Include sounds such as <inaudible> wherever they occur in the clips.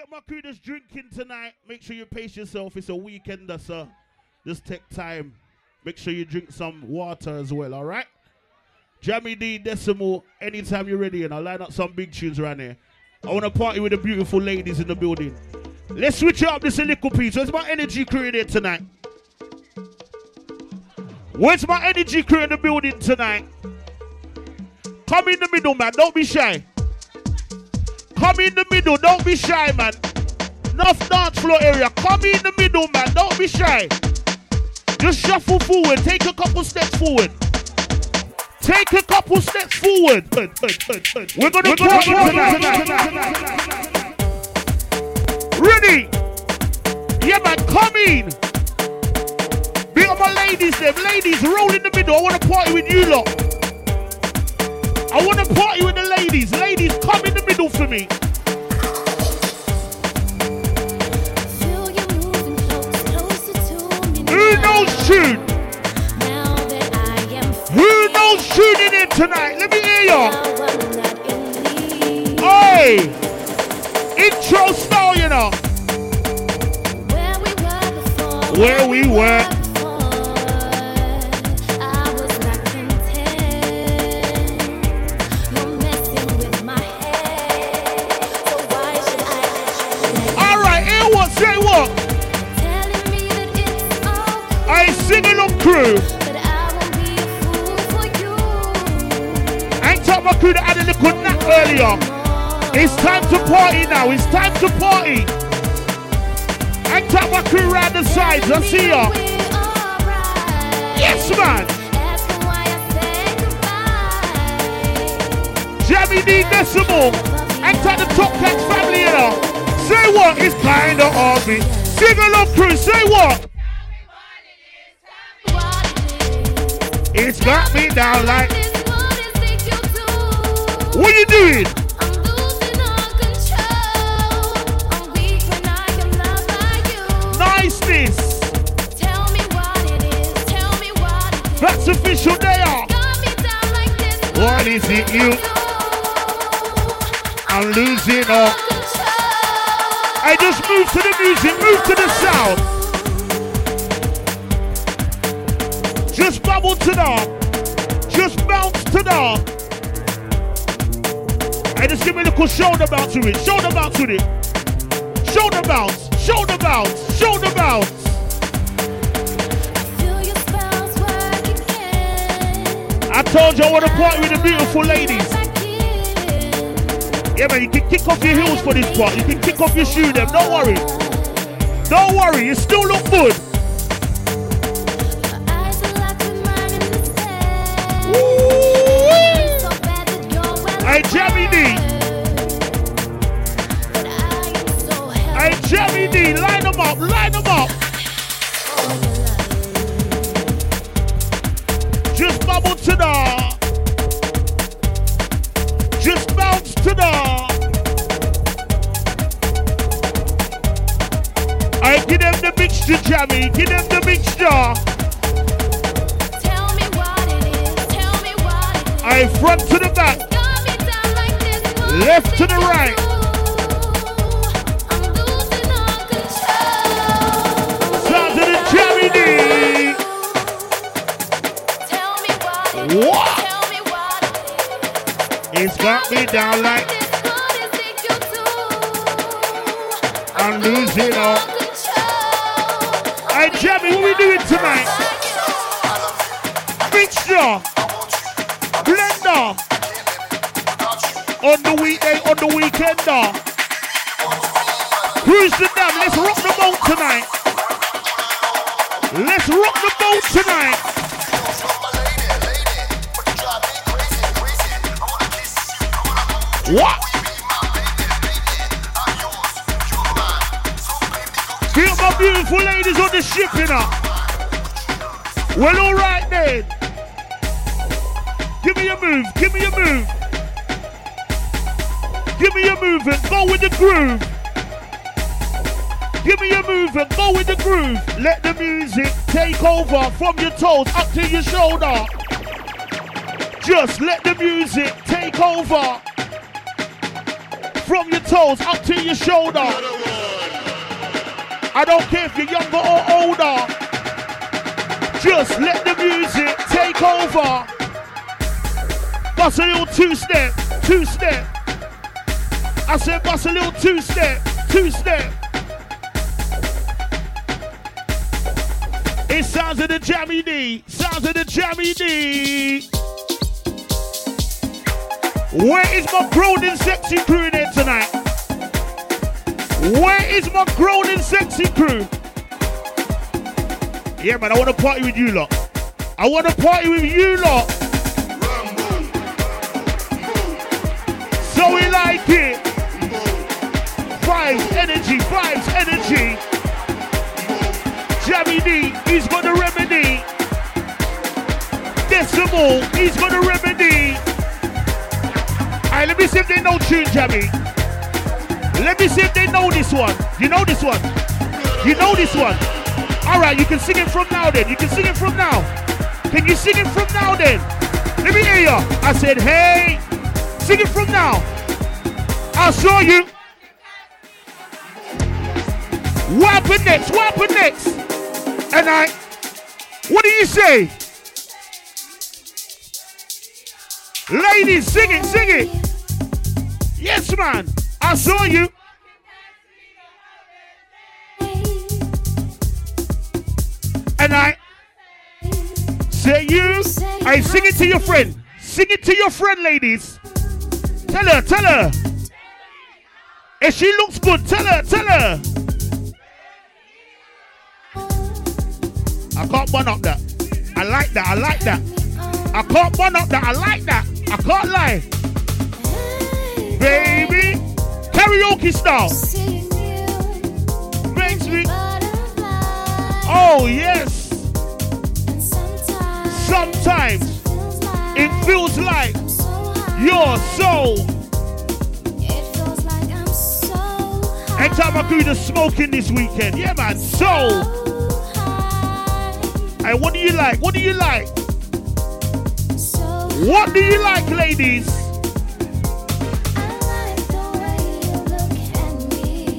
Up my crew that's drinking tonight. Make sure you pace yourself. It's a weekend, sir. Just take time. Make sure you drink some water as well, all right? Jammy D, Decimal, anytime you're ready, and I'll line up some big tunes around here. I want to party with the beautiful ladies in the building. Let's switch it up this a little piece. Where's my energy crew in here tonight? Where's my energy crew in the building tonight? Come in the middle, man. Don't be shy. Come in the middle. Don't be shy, man. Enough dance floor area. Come in the middle, man. Don't be shy. Just shuffle forward. Take a couple steps forward. Take a couple steps forward. We're gonna We're talk tonight. tonight. Ready? Yeah, man. Come in. Big up my ladies, them ladies. Roll in the middle. I wanna party with you lot. I wanna party with the ladies. Ladies, come in the middle for me. Who knows tune? Who knows tuning in here tonight? Let me hear you. Hey! Intro style, you know. Where we were. Crew. Top my crew that had a little nap earlier. It's time to party now. It's time to party. And top my crew around the sides. I see ya. Yes, man. Jammy D Decimal. And top the Top Cats family here. Say what? It's kinda obvious. Sing along crew. Say what? Me down like what you doing? Niceness. Tell me what it is. Tell me what it is. That's official there. Like what is it you? I'm losing all. I just move to the music, move to the sound. Just bubble to the. Just bounce to the. Hey, just give me a little shoulder bounce to it. Shoulder bounce to it. Shoulder bounce. Shoulder bounce. Shoulder bounce. I told you I want to party with the beautiful ladies. Yeah, man, you can kick off your heels for this part. You can kick off your shoe them. Don't worry. Don't worry. You still look good. Me down like I'm losing all. Hey, Jerry, what we doing tonight? Mixture. Blender on the weekday, on the weekend, uh. Who's the dam? Let's rock the boat tonight. Let's rock the boat tonight. Ship. Well, all right then. Give me a move. Give me a move. Give me a move and go with the groove. Give me a move and go with the groove. Let the music take over from your toes up to your shoulder. Just let the music take over from your toes up to your shoulder. I don't care if you're younger or older. Just let the music take over. Bust a little two step, two step. I said bust a little two step, two step. It sounds of the Jammy D, sounds of the Jammy D. Where is my brooding sexy crew there tonight? Where is my grown and sexy crew? Yeah, man, I want to party with you lot. I want to party with you lot. So we like it. Vibes, energy, vibes, energy. Jammy D, he's got the remedy. Decimal, he's got the remedy. Alright, let me see if they know tune, Jammy. Let me see if they know this one. You know this one. You know this one. Alright, you can sing it from now then. You can sing it from now. Can you sing it from now then? Let me hear you. I said, hey, sing it from now. I'll show you. What happened next? What happened next? And I, what do you say? Ladies, sing it, sing it. Yes, man. I saw you. And I say you. I sing it to your friend. Sing it to your friend, ladies. Tell her, tell her. If she looks good, tell her, tell her. I can't one up that. I like that, I like that. I can't one up that, I like that. I can't lie. Baby, karaoke style. Makes me. Oh, yes. Sometimes it feels like you're so. Anytime I do the smoking this weekend, yeah, man. So, hey, what do you like? What do you like? What do you like, ladies?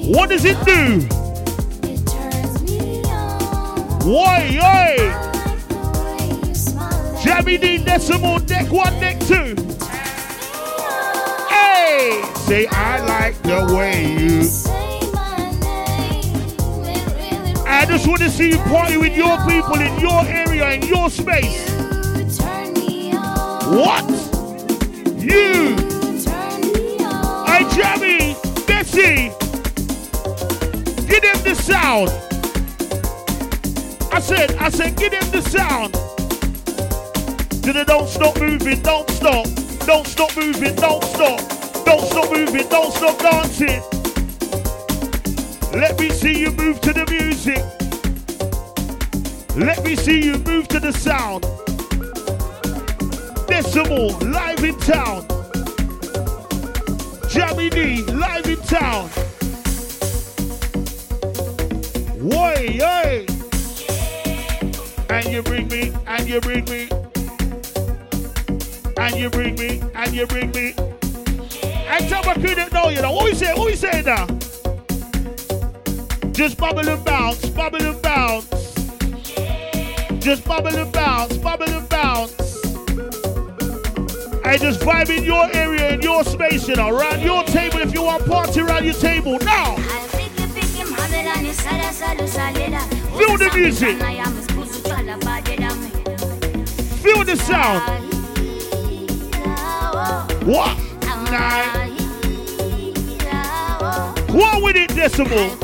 What does it do? It turns me on. Why, oi! Jammy D decimal deck one, deck two. Hey! Say I like the way you. I just want to see you party with your people in your area, in your space. What? You? I Jammy, Bessie. Sound. I said, I said, give them the sound. Did it don't stop moving, don't stop. Don't stop moving, don't stop. Don't stop moving, don't stop dancing. Let me see you move to the music. Let me see you move to the sound. Decimal, live in town. Jammy D, live in town. Why, hey. And you bring me, and you bring me. And you bring me, and you bring me. And tell my crew that know you know. What we say? What we say now? Just bubble and bounce, bubble and bounce. Just bubble and bounce, bubble and bounce. And just vibe in your area, in your space, you know, around your table if you want party around your table. Now! Feel the music. Feel the sound. What? Nah. What with it, decimal?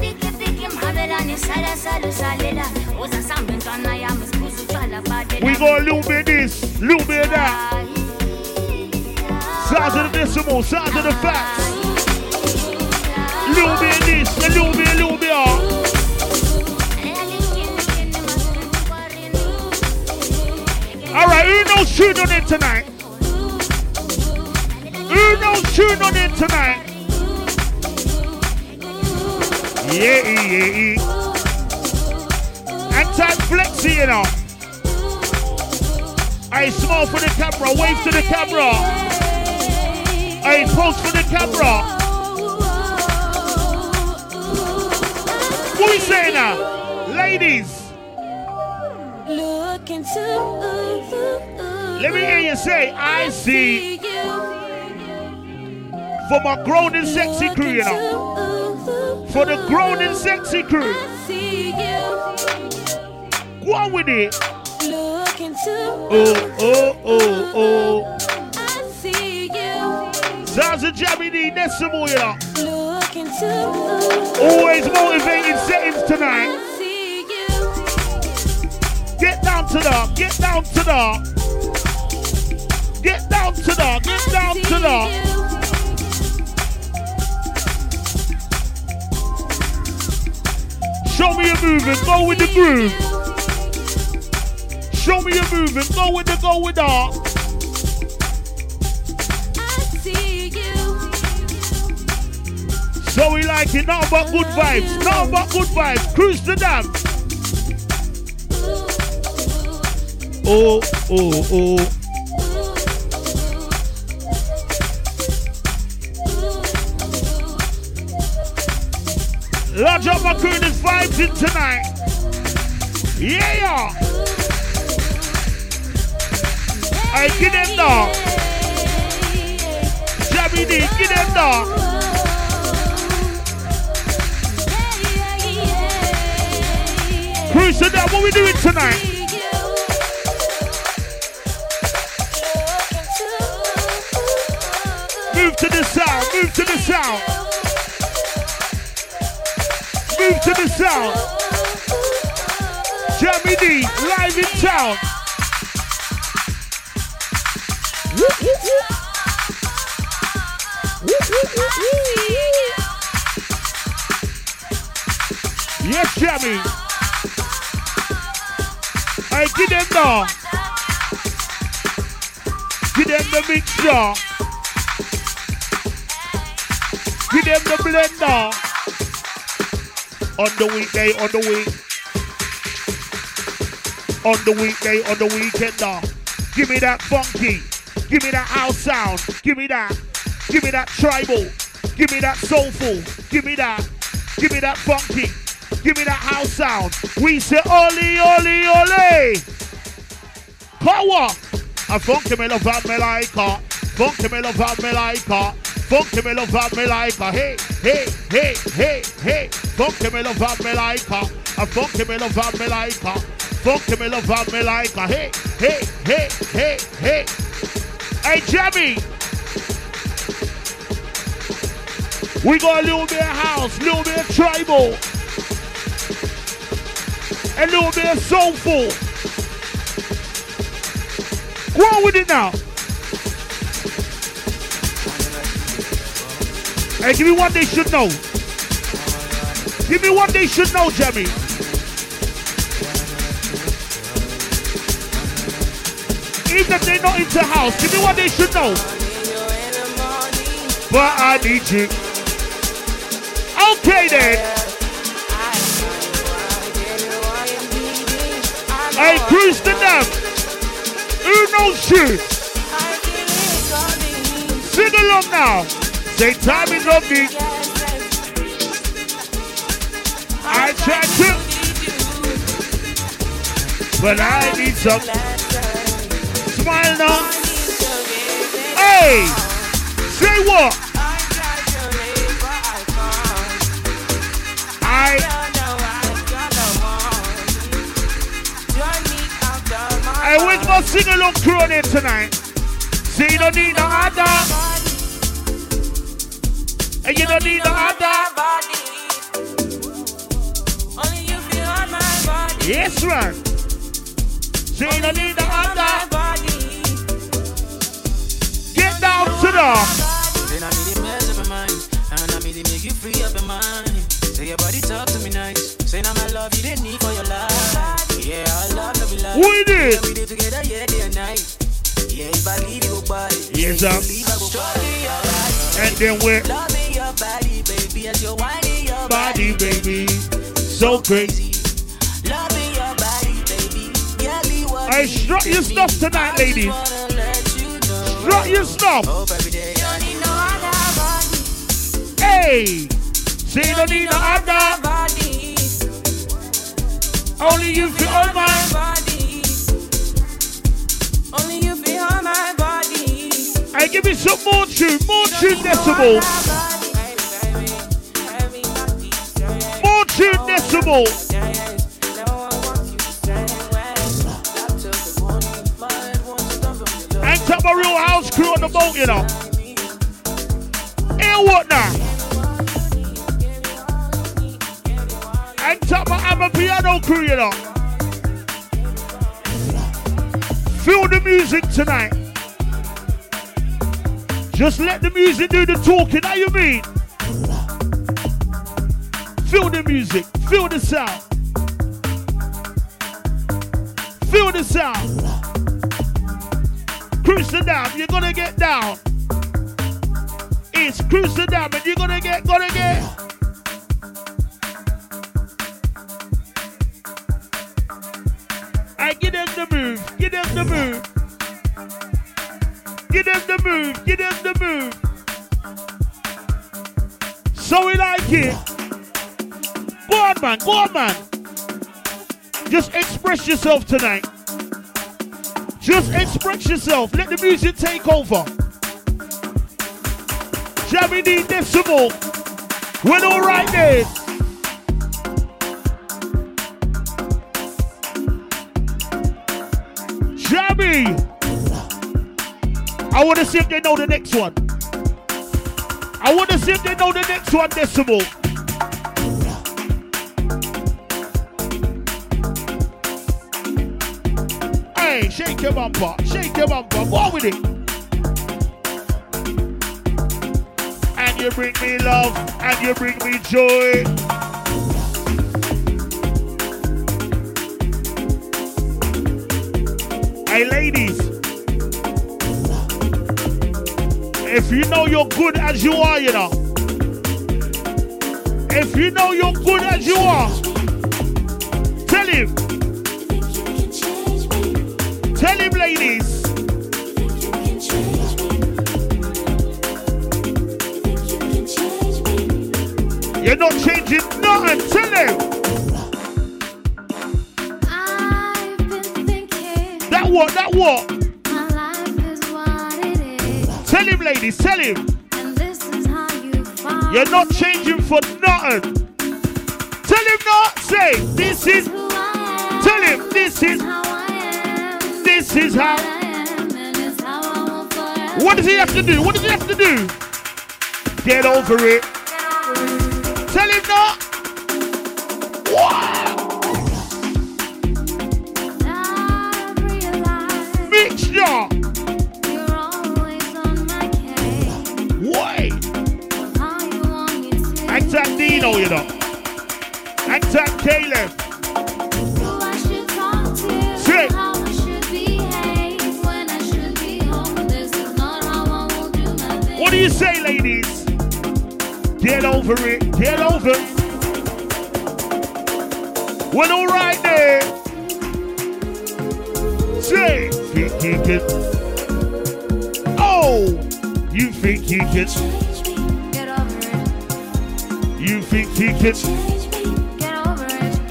We go a little bit this, little bit that. Sounds of the decimal, sounds of the Fatz. Little bit this, a little bit, a little bit of. All right, who knows tune on it tonight? Who knows tune on it tonight? Yeah, yeah, yeah. Anti flexy, you know. I smile for the camera, wave to the camera. I pose for the camera. What we saying now? Ladies. Look into. Let me hear you say, I see. You For my grown and sexy crew, you know. For the grown and sexy crew. Go on with it. Look into. Oh, oh, oh, oh, oh. I see you. Zaza Jammy D, Nessimo, you know. Always motivating settings tonight. Get down to the, get down to the. Get down to the, get down to the. Show me your moving, go with the groove. Show me your moving, go with the go with that. So we like it, not about good vibes, not about good vibes. Cruise the dam. Oh, oh, oh. Lodge up crew, vibes in tonight. Yeah. I get them dog. Jammy D, get them dog. Cruise that, what we doing tonight? To the sound, move to the sound, move to the sound. Jammy D, live in town. Yes, Jammy. I give them now. Give them the mixture. Them the blender. On the weekday, on the week. On the weekday, on the weekend now. Give me that funky. Give me that house sound. Give me that. Give me that tribal. Give me that soulful. Give me that. Give me that funky. Give me that house sound. We say oli oli oli. Power. A funky me love me like her. Funky me love me like her. Funky me love me like. Hey, hey, hey, hey, hey. Funky me love me like. A funky me love me like her. Funky me love me like. Hey, hey, hey, hey, hey. Hey, Jammy. We got a little bit of house, little bit of tribal, a little bit of soulful. Go on with it now. Hey, give me what they should know. Give me one they should know, Jammy. Even if they're not into house, give me what they should know. But I need you. Okay then. I cruise the them. Who knows you? Sing along now. Say time is of me. I try to, but I need some. Smile now. Hey, say what? I I went my sing along crew on it tonight. Say you don't need no other. And you don't need no other. Yes, man. Say you don't need no other. Body Get down to the. Then I made it mess up my mind, and I made it make you free up your mind. Say your body talk to me nice. Say now my love you didn't need for your life. Yeah, I love no be like. Who it is? We did together, yeah, day and night. Yeah, if I leave you, goodbye. Yes, sir. leave, I go Shorty, your body. And then we're Loving your body, baby, as you're whining your body, baby. So crazy. Loving your body, baby. What I strut your stuff tonight, ladies. wanna you know. Strut your stuff. Hope every day no. Hey. Say you don't need no other. Only you feel my. Hey, give me some more tune, more tune Decimal. More tune Decimal. Ain't top a real house crew on the boat, you know. Hear what now? Ain't top a I'm a piano crew, you know. Feel the music tonight. Just let the music do the talking. How you mean? Feel the music. Feel the sound. Feel the sound. Cruise dam. You're gonna get down. It's cruise dam, and you're gonna get, gonna get. I give them the move. Give them the move. Give them the move. Give them the move. So we like it. Go on, man. Go on, man. Just express yourself tonight. Just express yourself. Let the music take over. Jammy D Decimal. We're all right there. Jammy. I want to see if they know the next one. I want to see if they know the next one, Decimal. Hey, shake your bumper, shake your bumper, go with it. And you bring me love, and you bring me joy. Hey, ladies. If you know you're good as you are, you know. If you know you're good as you are, tell him. Tell him, ladies. You're not changing nothing. Tell him. That what? That what? Tell him, ladies. Tell him. You're not changing for nothing. Tell him not. Say, this is. Tell him, this is. This is how. What does he have to do? What does he have to do? Get over it. Tell him not. Dino, you know. Act like Caleb. What do you say, ladies? Get over it. Get over it. Well, all right there. Say, think you can. Oh, you think you You think you can.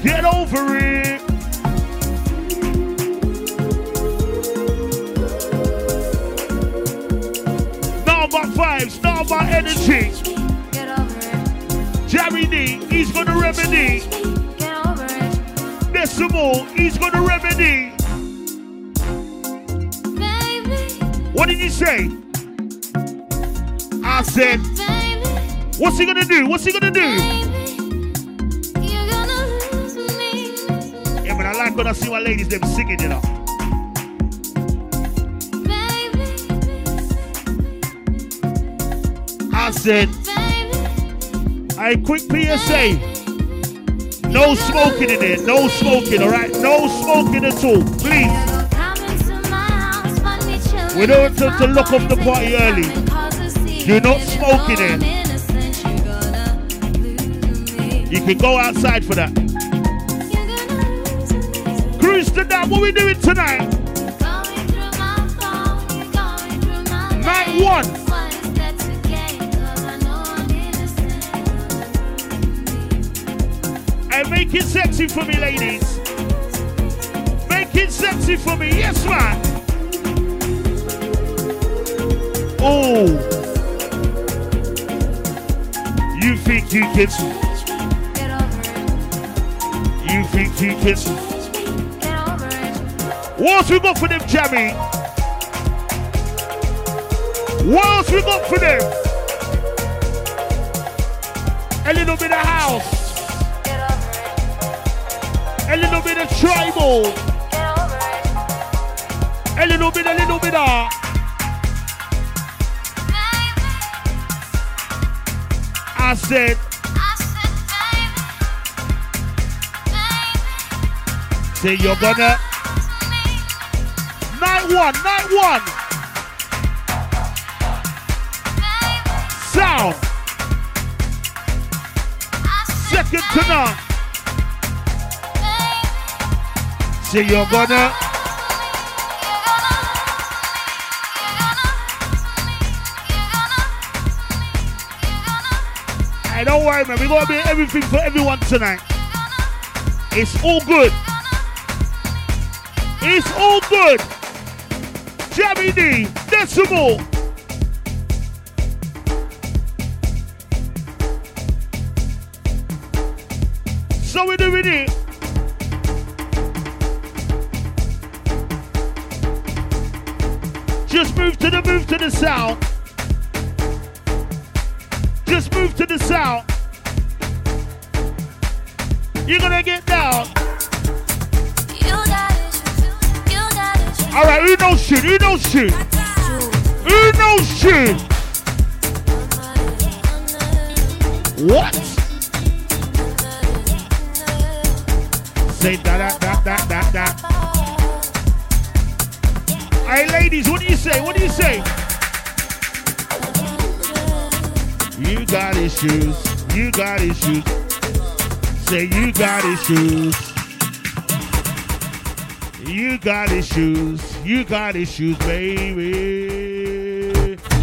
Get over it. Now about vibes, now about energy. Jammy D, he's gonna remedy. More, he's gonna remedy. What did you say? I said, what's he gonna do? What's he gonna do? Yeah, but I like when I see my ladies them singing, you know. I said, I quick PSA. No smoking in there. No smoking, alright? No smoking at all. Please. We don't have to lock off the party early. Do not smoke in here. You can go outside for that. Cruise to that. What we doing tonight? Night one. And make it sexy for me, ladies. Make it sexy for me. Yes, man. Oh. You think you can. Over it. What we got for them, Jammy? What else we got for them? A little bit of house, a little bit of tribal, a little bit, a little bit of. I said, say you're gonna. Night one, night one. Sound. Second to none. Say you're gonna. Hey, don't worry, man. We're gonna be everything for everyone tonight. It's all good. It's all good. Jammy D, Decimal. So we're doing it. Just move to the move to the sound. Just move to the sound. You're gonna get down. Alright, who knows shit? Who knows shit? Who knows shit? What? Say da da da da da da. Hey ladies, what do you say? What do you say? You got issues. You got issues. Say you got issues. You got issues. You got issues, baby.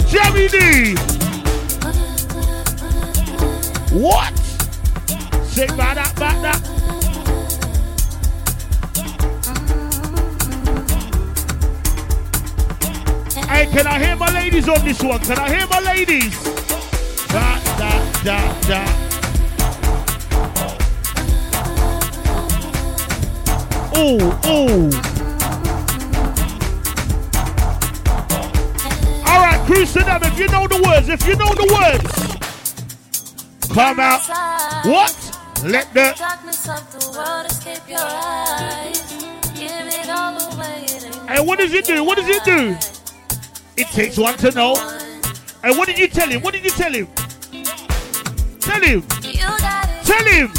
Jammy D. What? Say bada bada. Hey, can I hear my ladies on this one? Can I hear my ladies? Da da da da. Oh, oh. All right, cruise to them. If you know the words, if you know the words, come out. What? Let the. Darkness of the world escape your eyes. Give it all away. It ain't Hey, what does it do? What does it do? It takes one to know. And what did you tell him? What did you tell him? Tell him. You got it, Tell him.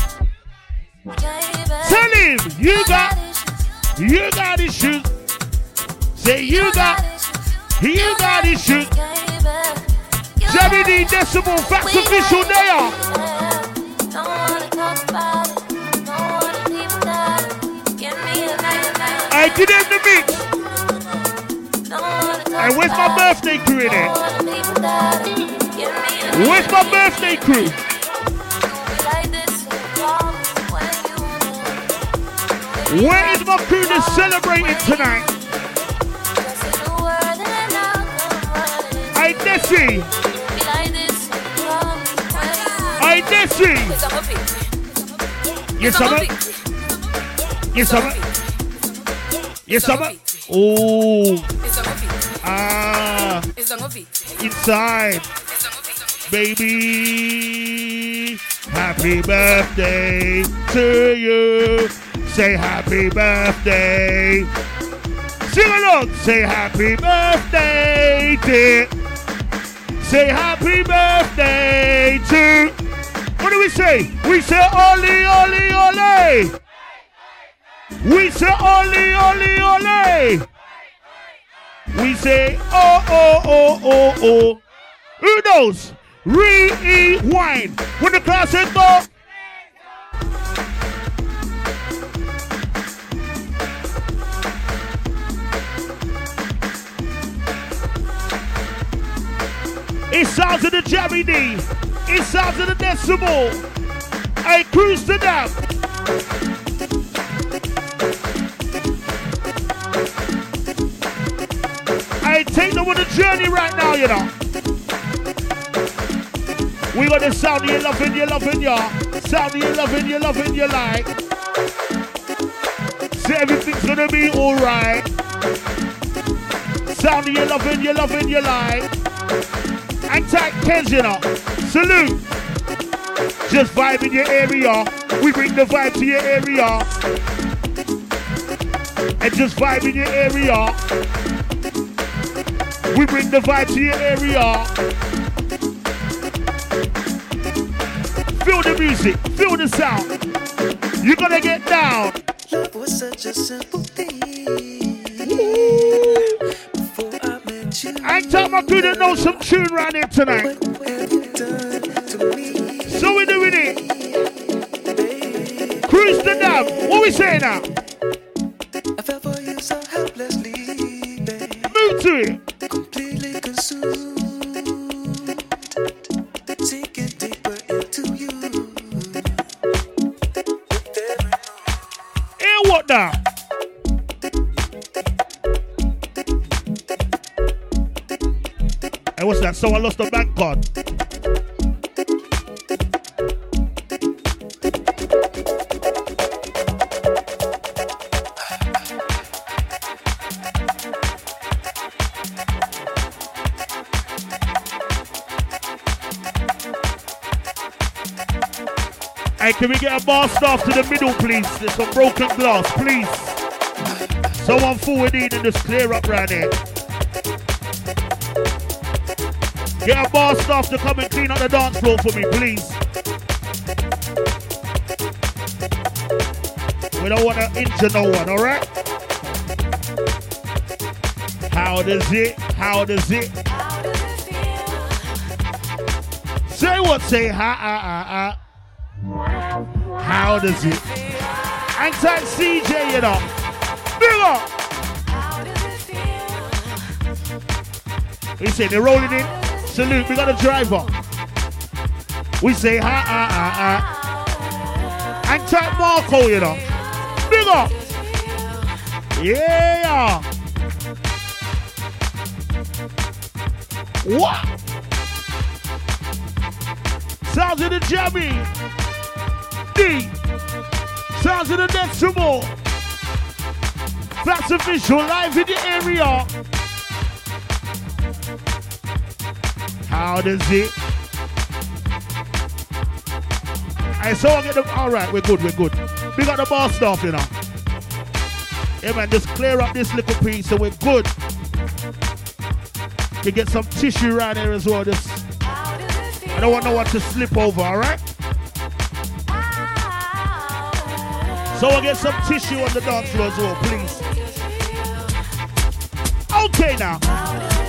Tell him. You got. You got issues. Say you got. You got issues. Jammy D Decimal Fatz official they are. it. Don't wanna talk about it. Don't wanna deep dive. Give me a night, night. I did it in the mix. Don't wanna talk Hey, where's my birthday crew in it? wanna deep dive. Give me a night, Where's my birthday crew? Where is my crew that's celebrating tonight? Hey, know. Hey, feet. Yes, summer. Yes, summer. Yes, summer. Oh, ah, inside, baby. Happy birthday to you. Say happy birthday. Sing along. Say happy birthday, dear. Say happy birthday to. What do we say? We say Oli, Oli, Oli. We say Oli, Oli, Oli. We say oh, oh, oh, oh, oh. Who knows? Rewind. When the class says go. It's out to the Jammy D. It's out to the Decimal. I cruise to them. I take them on the journey right now, you know. We got the sound of you loving, you loving, y'all. Sound you loving, you loving, you like. Say everything's gonna be alright. Sound of you loving, you loving, you like. Hang tight, know. Salute. Just vibe in your area. We bring the vibe to your area. And just vibe in your area. We bring the vibe to your area. Feel the music, feel the sound. You're gonna get down. Love was such a simple I ain't talking about couldn't know some tune right here tonight. what have you done to me, So we're doing it. Cruise the dam. What we saying now? Hey, what's that? So I lost the bank card. Hey, can we get a bar staff to the middle, please? There's some broken glass, please. Someone forward in and just clear up right here. Get a bar staff to come and clean up the dance floor for me, please. We don't want to injure no one, alright? How does it? How does it? How does it? Say what? Say ha ha ha ha. How does it? Anti CJ, you know. Big up. We say they're rolling in. Salute, we got a driver. We say ha ha ha ha. And tight Marco, you know. Big up. Yeah. What? Sounds of the jammy. D. Sounds of the decimal. That's official live in the area. How does it? I saw get them. All right, we're good, we're good. We got the bar stuff, you know. Yeah, man, just clear up this little piece so we're good. You get some tissue around here as well. Just? I don't want no one to slip over, all right? So I get some tissue on the dance floor as well, please. Okay now.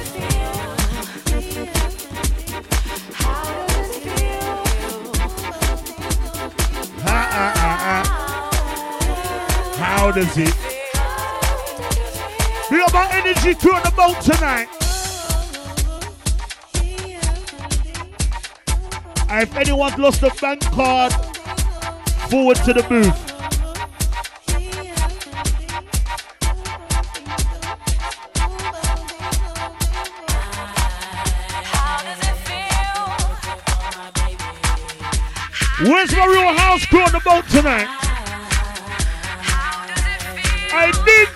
How does it? We got my energy crew on the boat tonight. And if anyone's lost a bank card, forward to the booth. Where's my real house crew on the boat tonight? I did.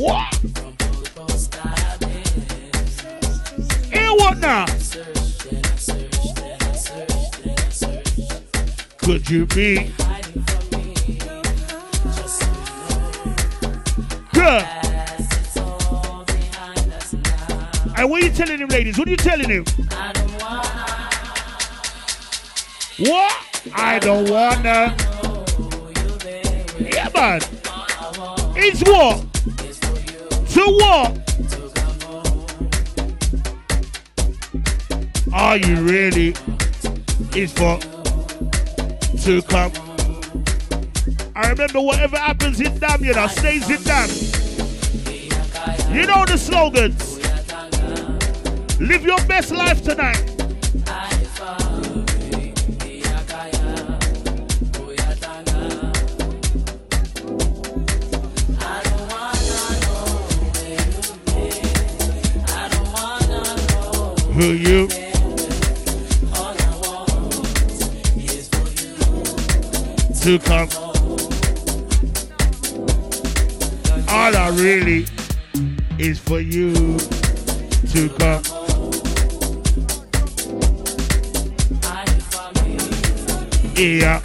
What? Hear what now? Could you be? Good. And what are you telling him, ladies? What are you telling him? What? I don't wanna. Yeah, man. It's what? To what? Are you really? It's for to come. I remember whatever happens in damn, you know, stays in damn. You know the slogans. Live your best life tonight. For you. To come. All I really is for you to come. Yeah.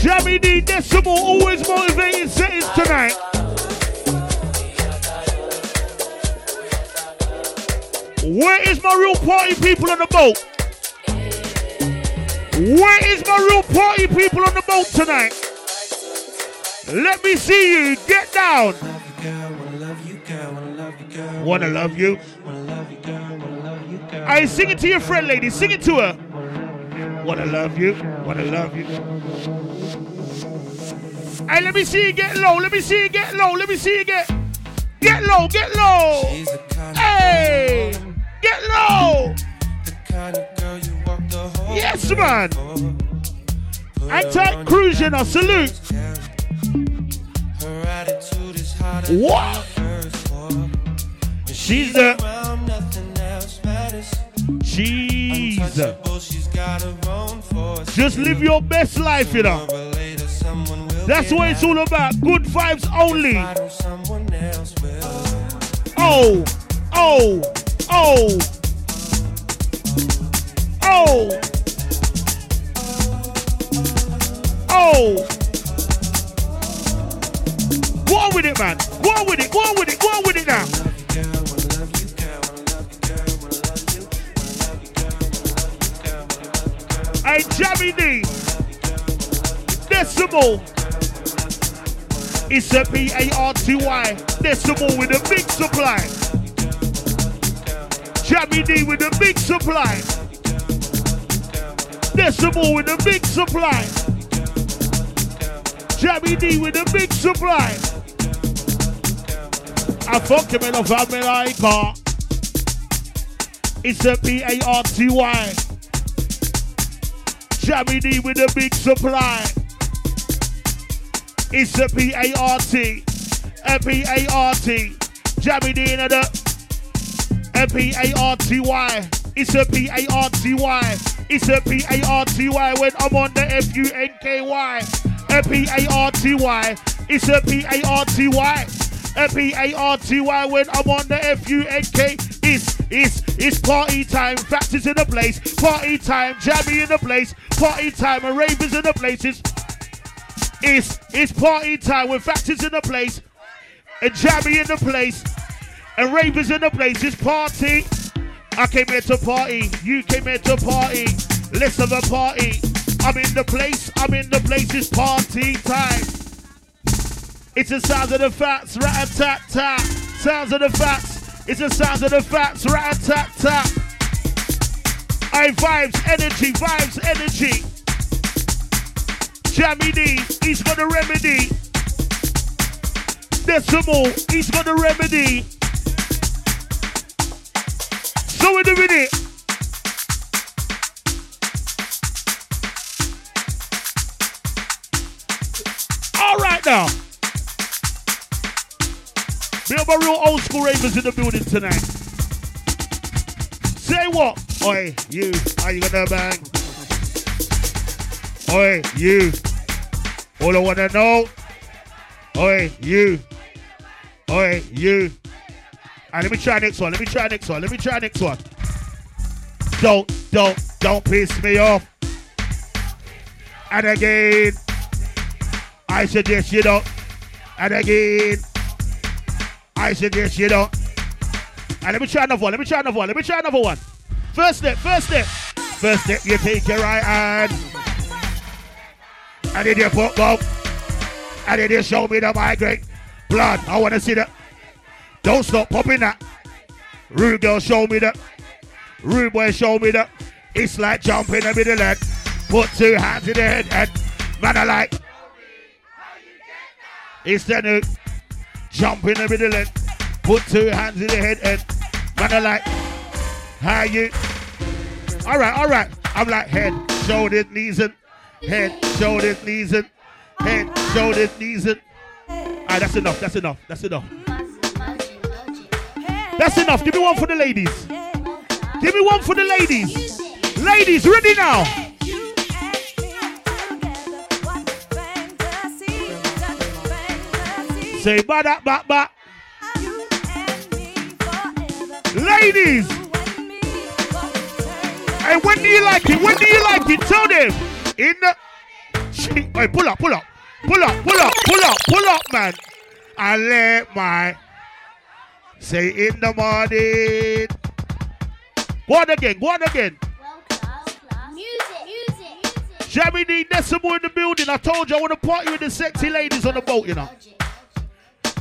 Jammy D Decimal always motivated settings tonight. Where is my real party people on the boat? Where is my real party people on the boat tonight? Let me see you get down. Wanna love you. I sing it to your friend, lady. Sing it to her. Wanna love you. Wanna love you. Hey, let me see you get low. Let me see you get low. Let me see you get get low. Get low. Hey, get low. Yes, man. Anti you know. Salute. What? She's the. She's the. Just live your best life, you know. That's what it's all about. Good vibes only. Oh, oh, oh, oh, oh. On with it, man. On with it. On with it. On with it now. Hey, Jammy D. Decimal. It's a P-A-R-T-Y. Decimal with a big supply. Jammy D with a big supply. Decimal with a big supply. Jammy D with a big supply. I fuck him in a family like car. It's a P-A-R-T-Y. Jammy D with a big supply. It's a P-A-R-T. A P-A-R-T. Jammy D in the a P-A-R-T-Y. It's a P-A-R-T-Y. It's a P-A-R-T-Y when I'm on the F-U-N-K-Y. A P-A-R-T-Y. It's a P-A-R-T-Y. A P-A-R-T-Y when I'm on the F-U-N-K. It's, it's, it's party time. Factors in the place. Party time. Jammy in the place. Party time. And ravers in the places. It's, it's party time with factors in the place. And Jammy in the place. And ravers in the place. It's party. I came here to party. You came here to party. Let's have a party. I'm in the place. I'm in the place. It's party time. It's the sounds of the facts. Rat a tat tat. Sounds of the facts. It's the sounds of the facts. Rat a tat tat. I vibes, energy, vibes, energy. Jammy D, he's got a remedy. Decimal, he's got a remedy. So we're doing it. All right now. We have a real old school ravers in the building tonight. Say what? Oi, you, are you gonna bang? Oi, you. All I wanna know. Oi, you. Oi, you. And let me try next one. Let me try next one. Let me try next one. Don't, don't, don't piss me off. And again, I suggest you don't. And again, I suggest you don't. And let me try another one. Let me try another one. Let me try another one. First step, first step. First step, you take your right hand. And then you put up. And then you show me the migrate. Blood, I want to see that. Don't stop popping that. Rude girl, show me that. Rude boy, show me that. It's like jumping in the middle and put two hands in the head and man, I like. It's the new jump in the middle and put two hands in the head and man, I like. How you? All right, all right. I'm like head, shoulders, knees, and head, shoulders, knees, and head, shoulders, knees, and. All right, that's enough. That's enough. That's enough. That's enough. Give me one for the ladies. Give me one for the ladies. Ladies, ready now. Say ba da ba ba. Ladies, hey, when do you like it? When do you like it? Tell them. In the. She, hey, pull up, pull up, pull up, pull up, pull up, pull up, man. I let my. Say in the morning. Go on again, go on again. Jammy D Decimal in the building. I told you I want to party with the sexy ladies on the boat, you know.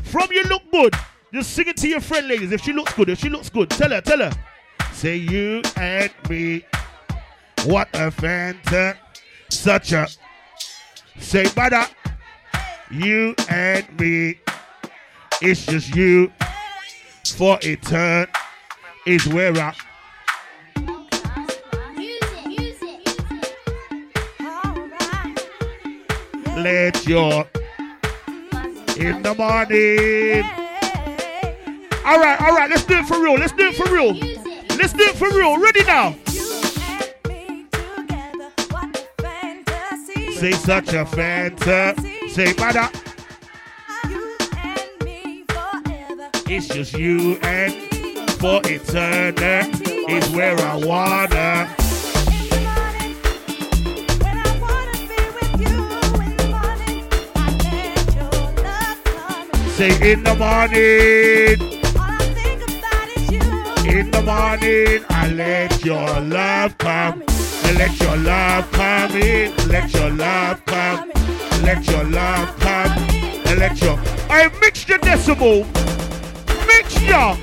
From you look good. Just sing it to your friend, ladies. If she looks good, if she looks good, tell her, tell her. Say you and me. What a fanta. Such a. Say, brother. You and me. It's just you. For etern is where I. Let your. In the morning. All right, all right. Let's do it for real. Let's do it for real. Let's do it for real. Ready now. Say such a fanta. Say, brother. It's just you and for eternity is where I wanna. Say in the morning, in the morning, I let your love come. I let your love come in. Let your love come. Let your love come. Let your. I mixed your decimal. Mixture.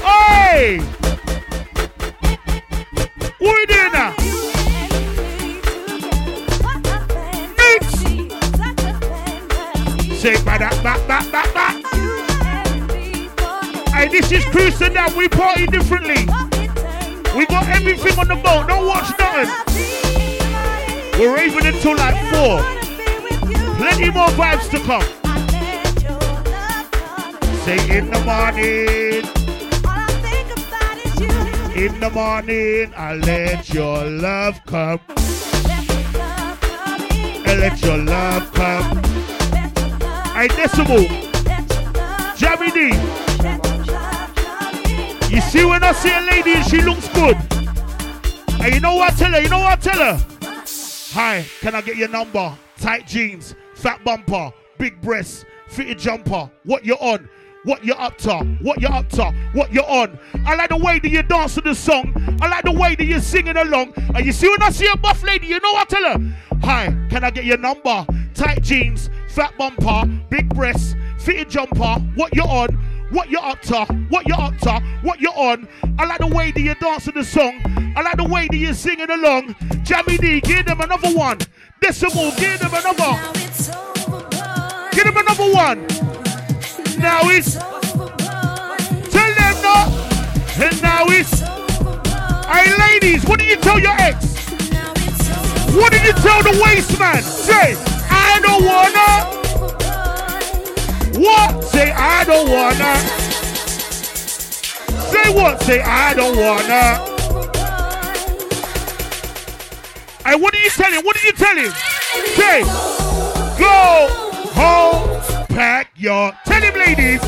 Hey! What are you doing now? Say ba da ba ba ba ba. Hey, this is cruising now. We party differently. We got everything on the boat. Don't watch nothing. We're raving until like four. Plenty more vibes to come. Say in the morning, in the morning, I let your love come. I let your love come. I Decimal, Jammy D. You see when I see a lady and she looks good. And you know what I tell her? You know what I tell her? Hi, can I get your number? Tight jeans, fat bumper, big breasts, fitted jumper. What you on? What you up to? What you up to? What you're on? I like the way that you're dancing the song. I like the way that you're singing along. And you see when I see a buff lady, you know what I tell her? Hi, can I get your number? Tight jeans, fat bumper, big breasts, fitted jumper. What you're on? What you're up to? What you're up to? What you're on? I like the way that you're dancing the song. I like the way that you're singing along. Jammy D, give them another one. Decimal, give them another. Give them another one. Now it's tell them no. And now it's Hey ladies, what did you tell your ex? What did you tell the waste man? Say, I don't wanna. What? Say, I don't wanna. Say what? Say, I don't wanna. Hey, what did you tell him? What did you tell him? Say, go home, pack your. Tell him, ladies,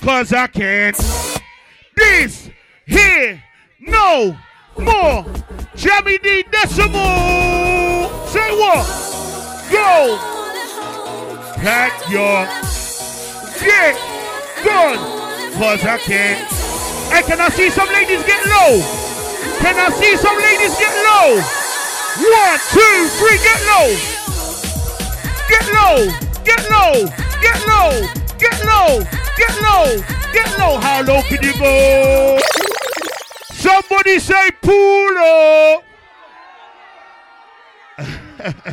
cause I can't. This here, no more. Jammy D Decimal. Say what? Go, pack your. Get gone, cause I can't. Hey, can I see some ladies get low? Can I see some ladies get low? One, two, three, get low. Get low, get low, get low, get low, get low, get low. How low can you go? Somebody say pool. <laughs>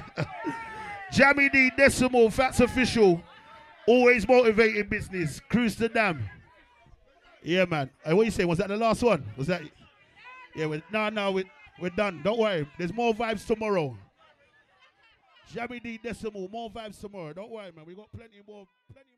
Jammy D Decimal, Fatz Official. Always motivating business. Cruise to dam. Yeah, man. Hey, what you saying? Was that the last one? Was that? Yeah, we're, no, no, we're, we're done. Don't worry. There's more vibes tomorrow. Jammy D Decimal, more vibes tomorrow. Don't worry, man. We got plenty more. Plenty